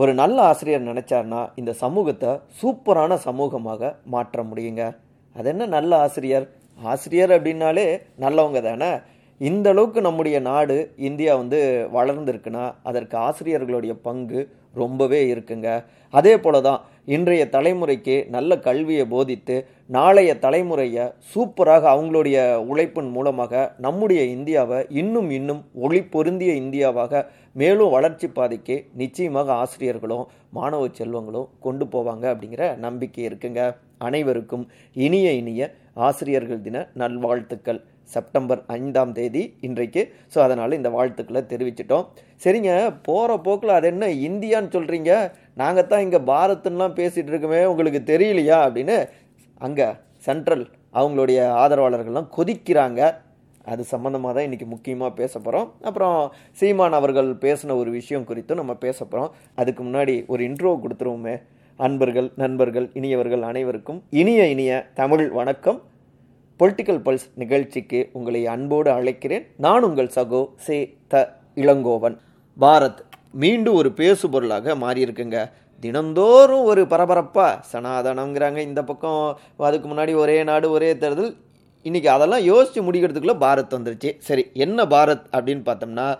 ஒரு நல்ல ஆசிரியர் நினச்சார்னா இந்த சமூகத்தை சூப்பரான சமூகமாக மாற்ற முடியுங்க. அது என்ன நல்ல ஆசிரியர்? ஆசிரியர் அப்படின்னாலே நல்லவங்க தானே? இந்த அளவுக்கு நம்முடைய நாடு இந்தியா வந்து வளர்ந்துருக்குன்னா அதற்கு ஆசிரியர்களுடைய பங்கு ரொம்பவே இருக்குங்க. அதே போல தான் இன்றைய தலைமுறைக்கு நல்ல கல்வியை போதித்து நாளைய தலைமுறையை சூப்பராக அவங்களுடைய உழைப்பின் மூலமாக நம்முடைய இந்தியாவை இன்னும் இன்னும் ஒளி பொருந்திய இந்தியாவாக மேலும் வளர்ச்சி பாதைக்கு நிச்சயமாக ஆசிரியர்களும் மாணவ செல்வங்களும் கொண்டு போவாங்க அப்படிங்கிற நம்பிக்கை இருக்குங்க. அனைவருக்கும் இனிய இனிய ஆசிரியர்கள் தின நல்வாழ்த்துக்கள். செப்டம்பர் ஐந்தாம் தேதி இன்றைக்கு. ஸோ அதனால் இந்த வாழ்த்துக்களை தெரிவிச்சிட்டோம். சரிங்க போகிற போக்கில் அது என்ன இந்தியான்னு சொல்கிறீங்க நாங்கள் தான் இங்கே பாரத்லாம் பேசிகிட்டு இருக்கோமே உங்களுக்கு தெரியலையா அப்படின்னு அங்கே சென்ட்ரல் அவங்களுடைய ஆதரவாளர்கள்லாம் கொதிக்கிறாங்க. அது சம்மந்தமாக தான் இன்றைக்கி முக்கியமாக பேச போகிறோம் அப்புறம் சீமான் அவர்கள் பேசின ஒரு விஷயம் குறித்தும் நம்ம பேச போகிறோம் அதுக்கு முன்னாடி ஒரு இன்ட்ரோ கொடுத்துருவோமே. அன்பர்கள் நண்பர்கள் இனியவர்கள் அனைவருக்கும் இனிய இனிய தமிழ் வணக்கம். பொலிட்டிக்கல் பல்ஸ் நிகழ்ச்சிக்கு உங்களை அன்போடு அழைக்கிறேன். நான் உங்கள் சகோ சே த இளங்கோவன். பாரத் மீண்டும் ஒரு பேசு பொருளாக மாறியிருக்குங்க. தினந்தோறும் ஒரு பரபரப்பாக சனாதனங்கிறாங்க இந்த பக்கம். அதுக்கு முன்னாடி ஒரே நாடு ஒரே தேர்தல். இன்றைக்கி அதெல்லாம் யோசித்து முடிக்கிறதுக்குள்ளே பாரத் வந்துருச்சு. சரி என்ன பாரத் அப்படின்னு பார்த்தோம்னா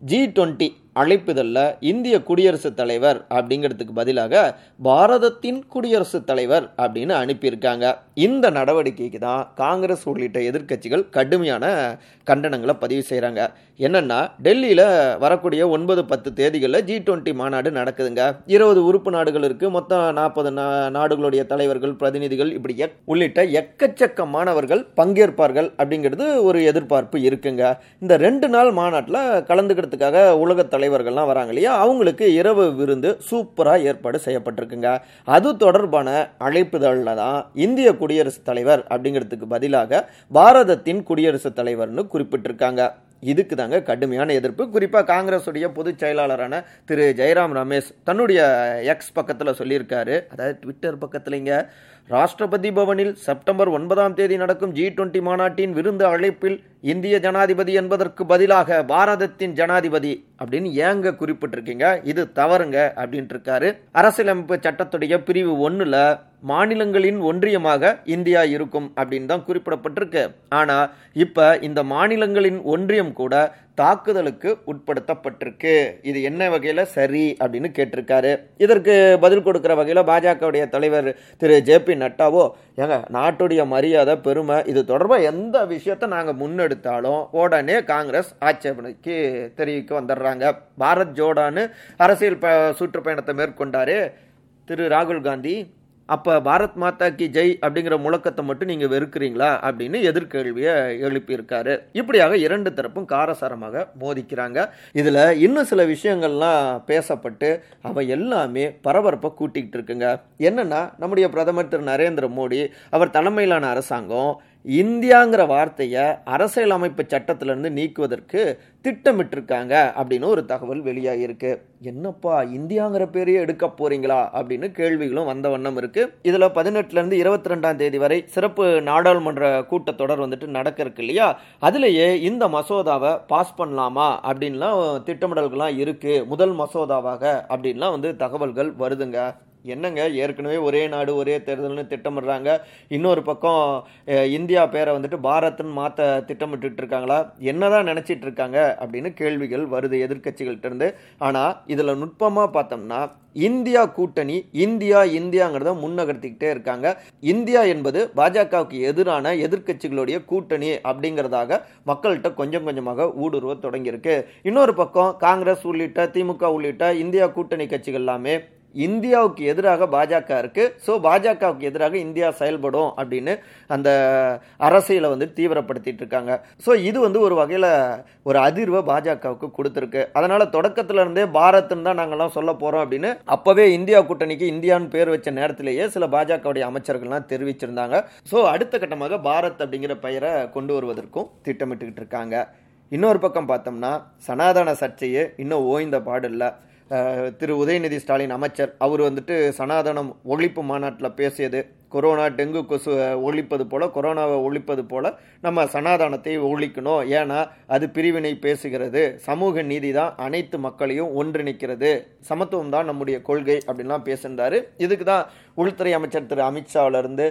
ஜி டுவெண்ட்டி அழைப்புதல்ல இந்திய குடியரசுத் தலைவர் அப்படிங்கிறதுக்கு பதிலாக பாரதத்தின் குடியரசுத் தலைவர் அப்படின்னு அனுப்பியிருக்காங்க. இந்த நடவடிக்கைக்கு தான் காங்கிரஸ் உள்ளிட்ட எதிர்க்கட்சிகள் கடுமையான கண்டனங்களை பதிவு செய்கிறாங்க என்னென்னா டெல்லியில் வரக்கூடிய ஒன்பது பத்து தேதிகளில் ஜி டுவெண்ட்டி மாநாடு நடக்குதுங்க. இருபது உறுப்பு நாடுகள் இருக்குது மொத்தம் நாற்பது நா நாடுகளுடைய தலைவர்கள் பிரதிநிதிகள் இப்படி எக் உள்ளிட்ட எக்கச்சக்கமானவர்கள் பங்கேற்பார்கள் அப்படிங்கிறது ஒரு எதிர்பார்ப்பு இருக்குங்க. இந்த ரெண்டு நாள் மாநாட்டில் கலந்துக்கிறதுக்காக உலக தலைவர்கள்லாம் வராங்க இல்லையா? அவங்களுக்கு இரவு விருந்து சூப்பராக ஏற்பாடு செய்யப்பட்டிருக்குங்க. அது தொடர்பான அழைப்புதலில் தான் இந்திய குடியரசுத் தலைவர் அப்படிங்கிறதுக்கு பதிலாக பாரதத்தின் குடியரசுத் தலைவர்னு குறிப்பிட்டிருக்காங்க. இதுக்கு தாங்க கடுமையான எதிர்ப்பு. குறிப்பாக காங்கிரஸுடைய பொதுச் செயலாளரான திரு. ஜெயராம் ரமேஷ் தன்னுடைய எக்ஸ் பக்கத்தில் சொல்லியிருக்காரு. அதாவது ட்விட்டர் பக்கத்துலங்க. ராஷ்டிரபதி பவனில் செப்டம்பர் ஒன்பதாம் தேதி நடக்கும் ஜி டுவெண்டி மாநாட்டின் விருந்து அழைப்பில் இந்திய ஜனாதிபதி என்பதற்கு பதிலாக பாரதத்தின் ஜனாதிபதி அப்படின்னு ஏங்க குறிப்பிட்டிருக்கீங்க? இது தவறுங்க அப்படின்ட்டு இருக்காரு. அரசியலமைப்பு சட்டத்துடைய பிரிவு ஒன்றுல மாநிலங்களின் ஒன்றியமாக இந்தியா இருக்கும் அப்படின்னு தான் குறிப்பிடப்பட்டிருக்கு. ஆனா இப்ப இந்த மாநிலங்களின் ஒன்றியம் கூட தாக்குதலுக்கு உட்படுத்தப்பட்டிருக்கு. இது என்ன வகையில் சரி அப்படின்னு கேட்டிருக்காரு. இதற்கு பதில் கொடுக்குற வகையில் பாஜகவுடைய தலைவர் திரு ஜே பி நட்டாவோ ஏங்க நாட்டுடைய மரியாதை பெருமை இது தொடர்பாக எந்த விஷயத்த நாங்கள் முன்னெடுத்தாலும் உடனே காங்கிரஸ் ஆட்சேபனைக்கு தெரிவிக்க வந்துடுறாங்க. பாரத் ஜோடான்னு அரசியல் ப சுற்றுப்பயணத்தை மேற்கொண்டாரு திரு ராகுல் காந்தி. அப்போ பாரத் மாதா கி ஜெய் அப்படிங்கிற முழக்கத்தை மட்டும் நீங்கள் வெறுக்கிறீங்களா அப்படின்னு எதிர்கேள்வியை எழுப்பியிருக்காரு. இப்படியாக இரண்டு தரப்பும் காரசாரமாக மோதிக்கிறாங்க. இதில் இன்னும் சில விஷயங்கள்லாம் பேசப்பட்டு அவை எல்லாமே பரபரப்பை கூட்டிகிட்டு இருக்குங்க. என்னென்னா நம்முடைய பிரதமர் திரு நரேந்திர மோடி அவர் தலைமையிலான அரசாங்கம் இந்தியாங்கிற வார்த்தையை அரசியலமைப்பு சட்டத்திலிருந்து நீக்குவதற்கு திட்டமிட்டிருக்காங்க அப்படின்னு ஒரு தகவல் வெளியாகியிருக்கு. என்னப்பா இந்தியாங்கிற பேரையே எடுக்க போறீங்களா அப்படின்னு கேள்விகளும் வந்த வண்ணம் இருக்கு. இதில் பதினெட்டுலேருந்து இருபத்தி ரெண்டாம் தேதி வரை சிறப்பு நாடாளுமன்ற கூட்டத்தொடர் வந்துட்டு நடக்க இருக்கு இல்லையா? அதுலேயே இந்த மசோதாவை பாஸ் பண்ணலாமா அப்படின்லாம் திட்டமிடல்கள்லாம் இருக்கு. முதல் மசோதாவாக அப்படின்லாம் வந்து தகவல்கள் வருதுங்க. என்னங்க? ஏற்கனவே ஒரே நாடு ஒரே தேர்தல்னு திட்டமிடுறாங்க. இன்னொரு பக்கம் இந்தியா பேரை வந்துட்டு பாரத்னு மாற்ற திட்டமிட்டு இருக்காங்களா என்னதான் நினச்சிட்டு இருக்காங்க அப்படின்னு கேள்விகள் வருது எதிர்கட்சிகள்கிட்டருந்து ஆனால் இதில் நுட்பமாக பார்த்தோம்னா இந்தியா கூட்டணி இந்தியா இந்தியாங்கிறத முன்னகர்த்திக்கிட்டே இருக்காங்க. இந்தியா என்பது பாஜகவுக்கு எதிரான எதிர்க்கட்சிகளுடைய கூட்டணி அப்படிங்கிறதாக மக்கள்கிட்ட கொஞ்சம் கொஞ்சமாக ஊடுருவ தொடங்கியிருக்கு. இன்னொரு பக்கம் காங்கிரஸ் உள்ளிட்ட திமுக உள்ளிட்ட இந்தியா கூட்டணி கட்சிகள் எல்லாமே இந்தியாவுக்கு எதிராக பாஜக இருக்கு. ஸோ பாஜகவுக்கு எதிராக இந்தியா செயல்படும் அப்படின்னு அந்த அரசியலை வந்து தீவிரப்படுத்திட்டு இருக்காங்க. ஸோ இது வந்து ஒரு வகையில் ஒரு அதிர்வை பாஜகவுக்கு கொடுத்துருக்கு. அதனால தொடக்கத்துல இருந்தே பாரத்னு தான் நாங்கள்லாம் சொல்ல போறோம் அப்படின்னு அப்பவே இந்தியா கூட்டணிக்கு இந்தியான்னு பேர் வச்ச நேரத்திலேயே சில பாஜகவுடைய அமைச்சர்கள்லாம் தெரிவிச்சிருந்தாங்க. ஸோ அடுத்த கட்டமாக பாரத் அப்படிங்கிற பெயரை கொண்டு வருவதற்கும் திட்டமிட்டுக்கிட்டு இருக்காங்க. இன்னொரு பக்கம் பார்த்தோம்னா சனாதன சர்ச்சையே இன்னும் ஓய்ந்த பாடு இல்லை. திரு உதயநிதி ஸ்டாலின் அமைச்சர் அவர் வந்துட்டு சனாதனம் ஒழிப்பு மாநாட்டில் பேசியது. கொரோனா டெங்கு கொசு ஒழிப்பது போல் கொரோனாவை ஒழிப்பது போல் நம்ம சனாதானத்தை ஒழிக்கணும். ஏன்னா அது பிரிவினை பேசுகிறது. சமூக நீதி தான் அனைத்து மக்களையும் ஒன்றிணைக்கிறது. சமத்துவம் தான் நம்முடைய கொள்கை அப்படின்லாம் பேசியிருந்தாரு. இதுக்கு தான் உள்துறை அமைச்சர் திரு அமித்ஷாவிலிருந்து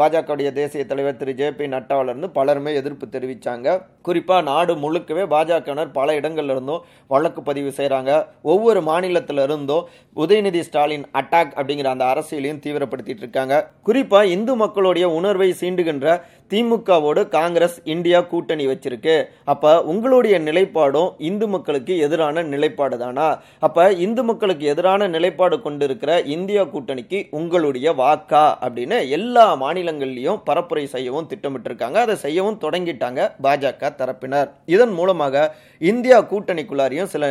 பாஜகவுடைய தேசிய தலைவர் திரு ஜே பி நட்டாவிலிருந்து பலருமே எதிர்ப்பு தெரிவித்தாங்க குறிப்பாக நாடு முழுக்கவே பாஜகவினர் பல இடங்கள்ல இருந்தும் வழக்கு பதிவு செய்கிறாங்க ஒவ்வொரு மாநிலத்தில் இருந்தும் உதயநிதி ஸ்டாலின் அட்டாக் அப்படிங்கிற அந்த அரசியலையும் தீவிரப்படுத்திட்டு இருக்காங்க. குறிப்பாக இந்து மக்களுடைய உணர்வை சீண்டுகின்ற திமுகவோடு காங்கிரஸ் இந்தியா கூட்டணி வச்சிருக்கு. அப்ப உங்களுடைய நிலைப்பாடும் இந்து மக்களுக்கு எதிரான நிலைப்பாடு தானா? அப்ப இந்து மக்களுக்கு எதிரான நிலைப்பாடு கொண்டிருக்கிற இந்தியா கூட்டணிக்கு உங்களுடைய வாக்கா? அப்படின்னு எல்லா மாநிலங்கள்லயும் பரப்புரை செய்யவும் திட்டமிட்டிருக்காங்க. அதை செய்யவும் தொடங்கிட்டாங்க பாஜக தரப்பினர். இதன் மூலமாக இந்தியா கூட்டணிக்குள்ளாரையும் சில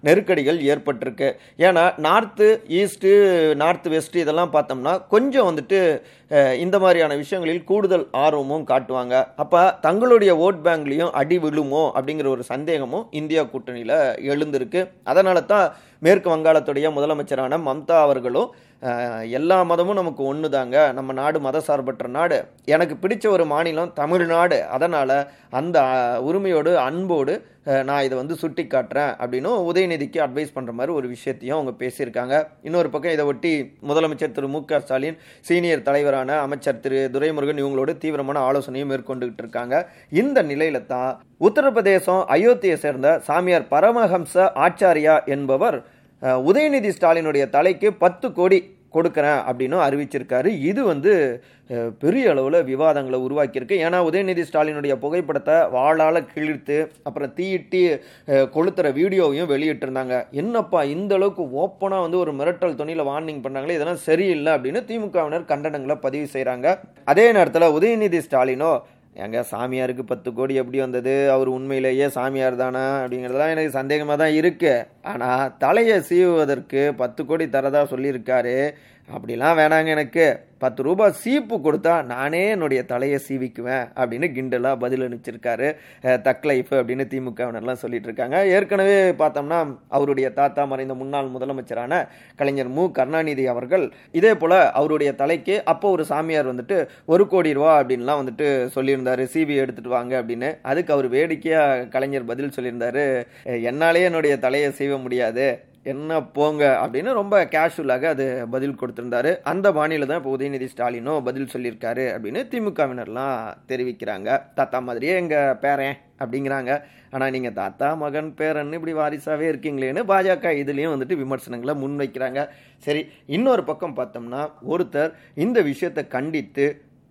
நெருக்கடிகள் ஏற்பட்டிருக்கு. ஏன்னா நார்த்து ஈஸ்ட்டு நார்த் வெஸ்ட் இதெல்லாம் பார்த்தோம்னா கொஞ்சம் வந்துட்டு இந்த மாதிரியான விஷயங்களில் கூடுதல் ஆர்வமும் காட்டுவாங்க. அப்போ தங்களுடைய ஓட் பேங்க்லேயும் அடி விழுமோ அப்படிங்கிற ஒரு சந்தேகமும் இந்தியா கூட்டணியில் எழுந்திருக்கு. அதனால தான் மேற்கு வங்காளத்துடைய முதலமைச்சரான மம்தா அவர்களும் எல்லா மதமும் நமக்கு ஒன்று தாங்க நம்ம நாடு மதசார்பற்ற நாடு. எனக்கு பிடிச்ச ஒரு மாநிலம் தமிழ்நாடு. அதனால் அந்த உரிமையோடு அன்போடு நான் இதை வந்து சுட்டி காட்டுறேன் அப்படின்னும் உதயநிதிக்கு அட்வைஸ் பண்ணுற மாதிரி ஒரு விஷயத்தையும் அவங்க பேசியிருக்காங்க. இன்னொரு பக்கம் இதை ஒட்டி முதலமைச்சர் திரு மு க ஸ்டாலின் சீனியர் தலைவரான அமைச்சர் திரு துரைமுருகன் இவங்களோடு தீவிரமான ஆலோசனையும் மேற்கொண்டுகிட்டு இருக்காங்க. இந்த நிலையில தான் உத்தரப்பிரதேசம் அயோத்தியை சேர்ந்த சாமியார் பரமஹம்ச ஆச்சாரியா என்பவர் உதயநிதி ஸ்டாலினுடைய தலைக்கு பத்து கோடி கொடுக்குறேன் அப்படின்னு அறிவிச்சிருக்காரு. இது வந்து பெரிய அளவில் விவாதங்களை உருவாக்கியிருக்கு. ஏன்னா உதயநிதி ஸ்டாலினுடைய புகைப்படத்தை வாழால் கிழித்து அப்புறம் தீயிட்டி கொளுத்துற வீடியோவையும் வெளியிட்டிருந்தாங்க. என்னப்பா இந்த அளவுக்கு ஓப்பனாக வந்து ஒரு மிரட்டல் துணியில் வார்னிங் பண்ணாங்களே இதெல்லாம் சரியில்லை அப்படின்னு திமுகவினர் கண்டனங்களை பதிவு செய்கிறாங்க அதே நேரத்தில் உதயநிதி ஸ்டாலினோ எங்க சாமியாருக்கு பத்து கோடி எப்படி வந்தது? அவர் உண்மையிலேயே சாமியார் தானா? அப்படிங்கிறதுலாம் எனக்கு சந்தேகமாக தான் இருக்கு. ஆனால் தலையை சீவுவதற்கு பத்து கோடி தரதா சொல்லியிருக்காரு. அப்படிலாம் வேணாங்க எனக்கு. பத்து ரூபாய் சீப்பு கொடுத்தா நானே என்னுடைய தலையை சீவிக்குவேன் அப்படின்னு கிண்டலாக பதில் அனுப்பிச்சிருக்காரு தக் லைஃப் அப்படின்னு திமுகவினர்லாம் சொல்லிட்டு இருக்காங்க ஏற்கனவே பார்த்தோம்னா அவருடைய தாத்தா மறைந்த முன்னாள் முதலமைச்சரான கலைஞர் மு. கருணாநிதி அவர்கள் இதே போல் அவருடைய தலைக்கு அப்போ ஒரு சாமியார் வந்துட்டு ஒரு கோடி ரூபா அப்படின்லாம் வந்துட்டு சொல்லியிருந்தாரு. சிபி எடுத்துட்டு வாங்க அப்படின்னு. அதுக்கு அவர் வேடிக்கையாக கலைஞர் பதில் சொல்லியிருந்தாரு. என்னாலே என்னுடைய தலையை சீவ முடியாது. என்ன போங்க அப்படின்னு ரொம்ப கேஷுவலாக அது பதில் கொடுத்துருந்தாரு. அந்த பாணியில் தான் இப்போ உதயநிதி ஸ்டாலினும் பதில் சொல்லியிருக்காரு அப்படின்னு திமுகவினர்லாம் தெரிவிக்கிறாங்க. தாத்தா மாதிரியே எங்கள் பேரன் அப்படிங்கிறாங்க. ஆனால் நீங்கள் தாத்தா மகன் பேரன் இப்படி வாரிசாகவே இருக்கீங்களேன்னு பாஜக இதுலேயும் வந்துட்டு விமர்சனங்களை முன்வைக்கிறாங்க. சரி இன்னொரு பக்கம் பார்த்தோம்னா ஒருத்தர் இந்த விஷயத்தை கண்டித்து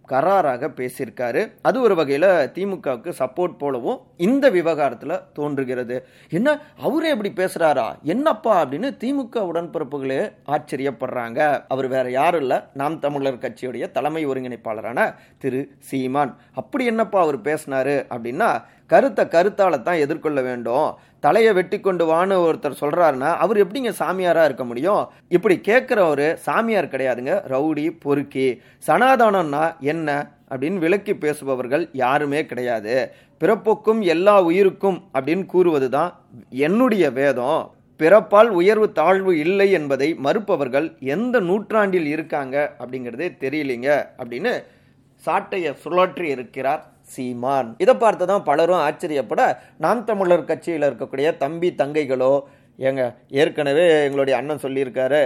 கராராக பேசியிருக்காரு. அது ஒரு வகையில் திமுகவுக்கு சப்போர்ட் போலவும் இந்த விவகாரத்தில் தோன்றுகிறது. என்ன அவரே எப்படி பேசுறாரா? என்னப்பா அப்படின்னு திமுக உடன்பிறப்புகளே ஆச்சரியப்படுறாங்க. அவர் வேற யாரும் இல்லை. நாம் தமிழர் கட்சியுடைய தலைமை ஒருங்கிணைப்பாளரான திரு. சீமான். அப்படி என்னப்பா அவர் பேசினாரு அப்படின்னா கருத்தை கருத்தால தான் எதிர்கொள்ள வேண்டும். தலையை வெட்டி கொண்டு வான்னு ஒருத்தர் சொல்கிறாருன்னா அவர் எப்படிங்க சாமியாராக இருக்க முடியும்? இப்படி கேட்குறவர் சாமியார் கிடையாதுங்க. ரவுடி பொறுக்கி சனாதானம்னா என்ன அப்படின்னு விளக்கி பேசுபவர்கள் யாருமே கிடையாது. பிறப்புக்கும் எல்லா உயிருக்கும் அப்படின்னு கூறுவது தான் என்னுடைய வேதம். பிறப்பால் உயர்வு தாழ்வு இல்லை என்பதை மறுப்பவர்கள் எந்த நூற்றாண்டில் இருக்காங்க அப்படிங்கிறதே தெரியலைங்க அப்படின்னு சாட்டையை சுழற்றி இருக்கிறார் சீமான். இதை பார்த்து தான் பலரும் ஆச்சரியப்பட நாம் தமிழர் கட்சியில் இருக்கக்கூடிய தம்பி தங்கைகளோ ஏங்க ஏற்கனவே எங்களுடைய அண்ணன் சொல்லியிருக்காரு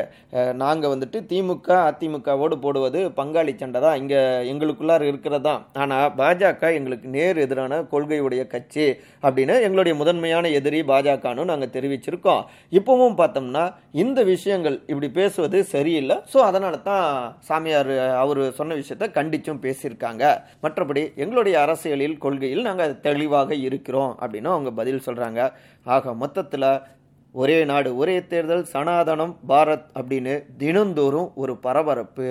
நாங்கள் வந்துட்டு திமுக அதிமுகவோடு போடுவது பங்காளி சண்டை தான் இங்கே எங்களுக்குள்ளாறு இருக்கிறது தான். ஆனால் பாஜக எங்களுக்கு நேர் எதிரான கொள்கையுடைய கட்சி அப்படின்னு எங்களுடைய முதன்மையான எதிரி பாஜகன்னு நாங்கள் தெரிவிச்சிருக்கோம். இப்போவும் பார்த்தோம்னா இந்த விஷயங்கள் இப்படி பேசுவது சரியில்லை. ஸோ அதனால தான் சாமியார் அவர் சொன்ன விஷயத்த கண்டிச்சும் பேசியிருக்காங்க. மற்றபடி எங்களுடைய அரசியலில் கொள்கையில் நாங்கள் தெளிவாக இருக்கிறோம் அப்படின்னு அவங்க பதில் சொல்கிறாங்க ஆக மொத்தத்தில் ஒரே நாடு ஒரே தேர்தல் சனாதனம் பாரத் அப்படின்னு தினந்தோறும் ஒரு பரபரப்பு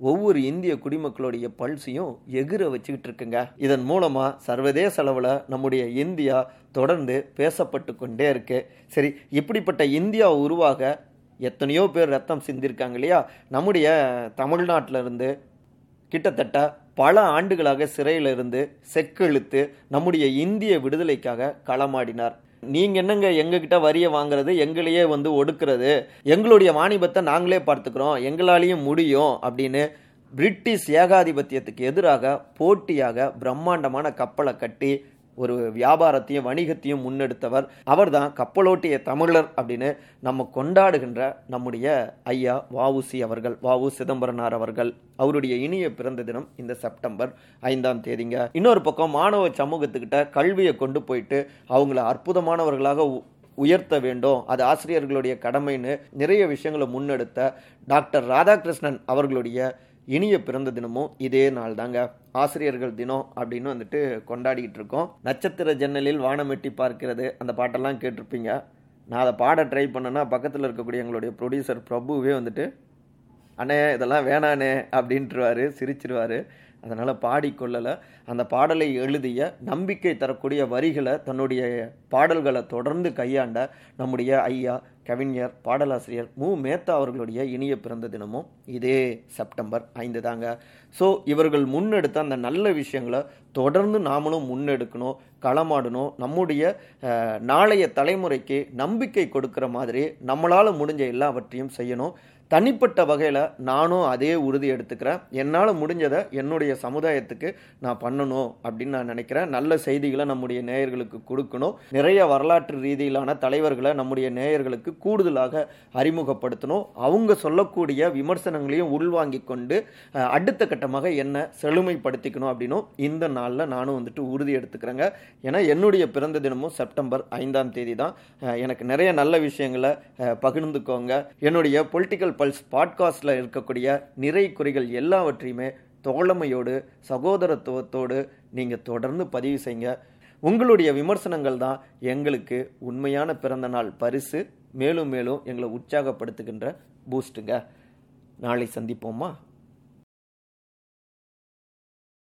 ஒவ்வொரு இந்திய குடிமக்களுடைய பல்சையும் எகிர வச்சுக்கிட்டு இருக்குங்க. இதன் மூலமாக சர்வதேச அளவில் நம்முடைய இந்தியா தொடர்ந்து பேசப்பட்டு கொண்டே இருக்கு. சரி இப்படிப்பட்ட இந்தியா உருவாக எத்தனையோ பேர் ரத்தம் சிந்திருக்காங்க இல்லையா? நம்முடைய தமிழ்நாட்டிலிருந்து கிட்டத்தட்ட பல ஆண்டுகளாக சிறையிலிருந்து செக்கெழுத்து நம்முடைய இந்திய விடுதலைக்காக களமாடினார். நீங்க என்னங்க எங்ககிட்ட வரிய வாங்குறது? எங்களையே வந்து ஒடுக்கிறது? எங்களுடைய வாணிபத்தை நாங்களே பார்த்துக்கிறோம். எங்களாலேயும் முடியும் அப்படின்னு பிரிட்டிஷ் ஏகாதிபத்தியத்துக்கு எதிராக போட்டியாக பிரம்மாண்டமான கப்பலை கட்டி ஒரு வியாபாரத்தையும் வணிகத்தையும் முன்னெடுத்தவர். அவர்தான் கப்பலோட்டிய தமிழர் அப்படின்னு நம்ம கொண்டாடுகின்ற நம்முடைய ஐயா வாவுசி அவர்கள் வாவு சிதம்பரனார் அவர்கள். அவருடைய இனிய பிறந்த தினம் இந்த செப்டம்பர் ஐந்தாம் தேதிங்க. இன்னொரு பக்கம் மாணவ சமூகத்துக்கிட்ட கல்வியை கொண்டு போயிட்டு அவங்கள அற்புதமானவர்களாக உ- உயர்த்த வேண்டும். அது ஆசிரியர்களுடைய கடமைன்னு நிறைய விஷயங்களை முன்னெடுத்த டாக்டர் ராதாகிருஷ்ணன் அவர்களுடைய இனிய பிறந்த தினமும் இதே நாள் தாங்க ஆசிரியர்கள் தினம் அப்படின்னு வந்துட்டு கொண்டாடிக்கிட்டு இருக்கோம். நட்சத்திர ஜன்னலில் வானமெட்டி பார்க்கிறது அந்த பாட்டெல்லாம் கேட்டிருப்பீங்க. நான் அதை பாட ட்ரை பண்ணேன்னா பக்கத்தில் இருக்கக்கூடிய எங்களுடைய ப்ரொடியூசர் பிரபுவே வந்துட்டு அண்ணே இதெல்லாம் வேணானே அப்படின்ட்டுருவாரு சிரிச்சிருவாரு. அதனால் பாடிக்கொள்ளலை. அந்த பாடலை எழுதிய நம்பிக்கை தரக்கூடிய வரிகளை தன்னுடைய பாடல்களை தொடர்ந்து கையாண்ட நம்முடைய ஐயா கவிஞர் பாடலாசிரியர் மு. மேத்தா அவர்களுடைய இனிய பிறந்த தினமும் இதே செப்டம்பர் ஐந்து தாங்க. ஸோ இவர்கள் முன்னெடுத்த அந்த நல்ல விஷயங்களை தொடர்ந்து நாமளும் முன்னெடுக்கணும் களமாடணும். நம்முடைய நாளைய தலைமுறைக்கு நம்பிக்கை கொடுக்கிற மாதிரி நம்மளால் முடிஞ்ச எல்லாவற்றையும் செய்யணும். தனிப்பட்ட வகையில் நானும் அதே உறுதி எடுத்துக்கிறேன். என்னால் முடிஞ்சதை என்னுடைய சமுதாயத்துக்கு நான் பண்ணணும் அப்படின்னு நான் நினைக்கிறேன். நல்ல செய்திகளை நம்முடைய நேயர்களுக்கு கொடுக்கணும். நிறைய வரலாற்று ரீதியிலான தலைவர்களை நம்முடைய நேயர்களுக்கு கூடுதலாக அறிமுகப்படுத்தணும். அவங்க சொல்லக்கூடிய விமர்சனங்களையும் உள்வாங்கி கொண்டு அடுத்த கட்டமாக என்ன செழுமைப்படுத்திக்கணும் அப்படின்னும் இந்த நாளில் நானும் வந்துட்டு உறுதி எடுத்துக்கிறேங்க. ஏன்னா என்னுடைய பிறந்த தினமும் செப்டம்பர் ஐந்தாம் தேதி தான் எனக்கு நிறைய நல்ல விஷயங்களை பகிர்ந்துக்கோங்க. என்னுடைய பொலிட்டிக்கல் பல்ஸ் பாட்காஸ்டில் இருக்கக்கூடிய நிறை குறைகள் எல்லாவற்றையுமே தோழமையோடு சகோதரத்துவத்தோடு நீங்கள் தொடர்ந்து பதிவு செய்யுங்க. உங்களுடைய விமர்சனங்கள் தான் எங்களுக்கு உண்மையான பிறந்த நாள் பரிசு. மேலும் மேலும் எங்களை உற்சாகப்படுத்துகின்ற பூஸ்ட்டுங்க நாளை சந்திப்போமா?